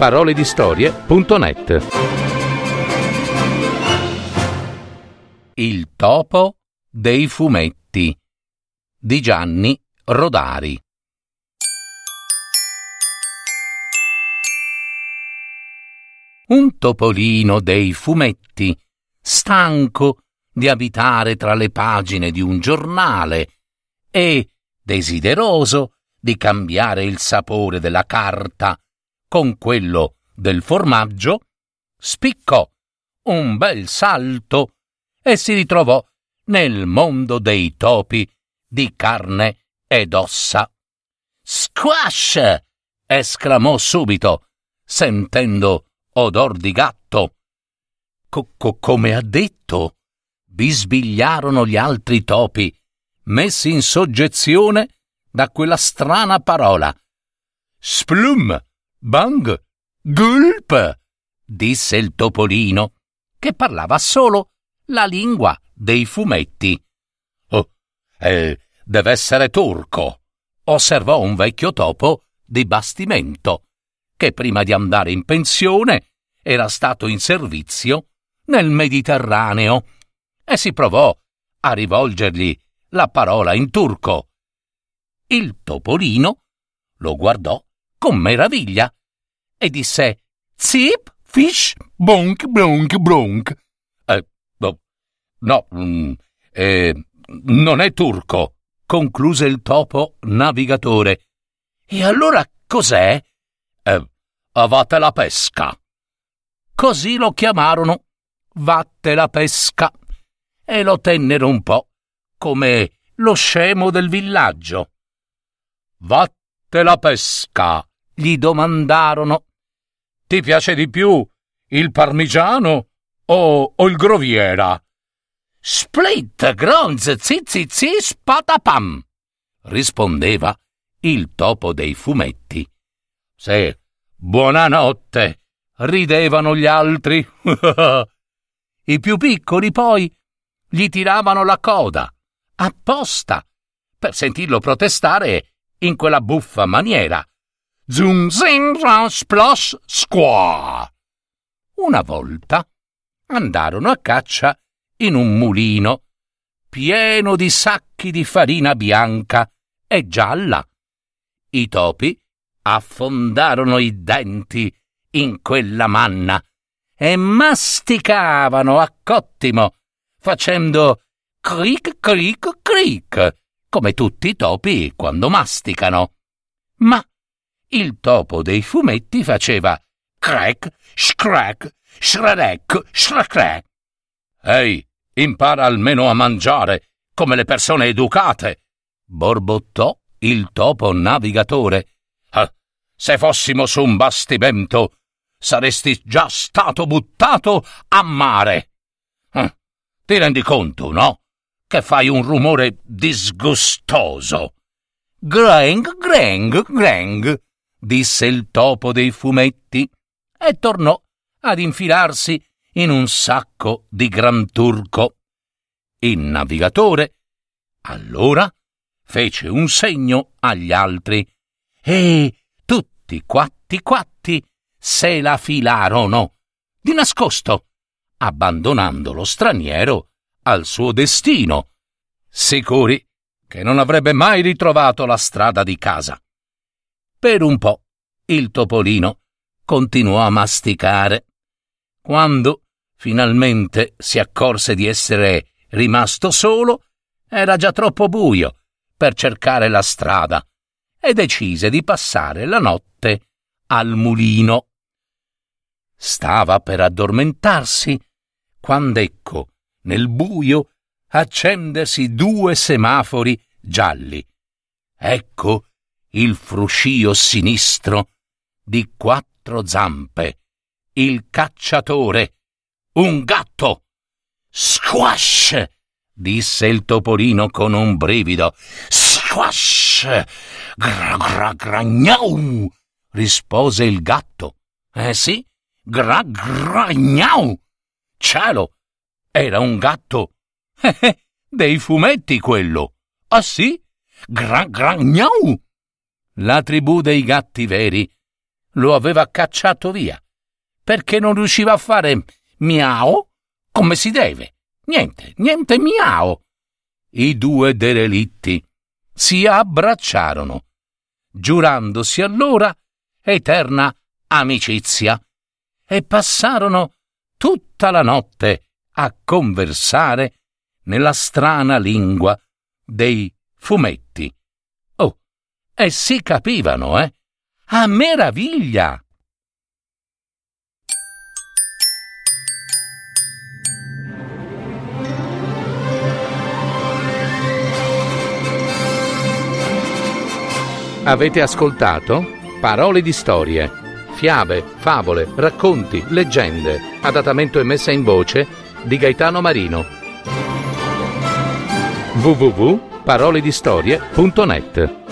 paroledistorie.net Il topo dei fumetti di Gianni Rodari. Un topolino dei fumetti, stanco di abitare tra le pagine di un giornale e desideroso di cambiare il sapore della carta con quello del formaggio, spiccò un bel salto e si ritrovò nel mondo dei topi di carne ed ossa. Squash! esclamò subito, sentendo odor di gatto. Co- co- come ha detto, bisbigliarono gli altri topi, messi in soggezione da quella strana parola. Splum, bang, gulp, disse il topolino, che parlava solo la lingua dei fumetti. Oh, eh, deve essere turco, osservò un vecchio topo di bastimento, che prima di andare in pensione era stato in servizio nel Mediterraneo e si provò a rivolgergli la parola in turco. Il topolino lo guardò con meraviglia e disse Zip, fish, bonk, bronk, bronk. Eh, no, no mm, eh, non è turco, concluse il topo navigatore. E allora cos'è? Eh, avate la pesca. Così lo chiamarono Vatte la pesca e lo tennero un po' come lo scemo del villaggio. Vatte la pesca, gli domandarono. Ti piace di più il parmigiano o, o il groviera? Split, gronz, zizizi, spatapam, rispondeva il topo dei fumetti. Sì, buonanotte, ridevano gli altri. I più piccoli poi gli tiravano la coda, apposta, per sentirlo protestare in quella buffa maniera. Zum zin splosh squaw. Una volta andarono a caccia in un mulino pieno di sacchi di farina bianca e gialla. I topi affondarono i denti in quella manna e masticavano a cottimo, facendo cric cric cric, come tutti i topi quando masticano. Ma il topo dei fumetti faceva crack, scrack, shradek, shracrack. Ehi, impara almeno a mangiare, come le persone educate, borbottò il topo navigatore. Ah, se fossimo su un bastimento, saresti già stato buttato a mare. Ah, ti rendi conto, no? Che fai un rumore disgustoso. Greng, greng, greng, disse il topo dei fumetti e tornò ad infilarsi in un sacco di gran turco. Il navigatore allora fece un segno agli altri e tutti quatti quatti se la filarono di nascosto, abbandonando lo straniero al suo destino, sicuri che non avrebbe mai ritrovato la strada di casa. Per un po' il topolino continuò a masticare. Quando finalmente si accorse di essere rimasto solo, era già troppo buio per cercare la strada e decise di passare la notte al mulino. Stava per addormentarsi quando ecco nel buio accendersi due semafori gialli. Ecco il fruscio sinistro di quattro zampe, il cacciatore, un gatto. Squash! disse il topolino con un brivido. Squash! Gra gra gragnau! rispose il gatto. Eh sì, gra gragnau! Cielo! Era un gatto. Eh, eh, dei fumetti quello. Ah sì? Gra gragnau! La tribù dei gatti veri lo aveva cacciato via, perché non riusciva a fare miau come si deve. Niente, niente miau. I due derelitti si abbracciarono, giurandosi allora eterna amicizia, e passarono tutta la notte a conversare nella strana lingua dei fumetti. E si capivano, eh? A meraviglia! Avete ascoltato Parole di storie, fiabe, favole, racconti, leggende, adattamento e messa in voce di Gaetano Marino. www.paroledistorie.net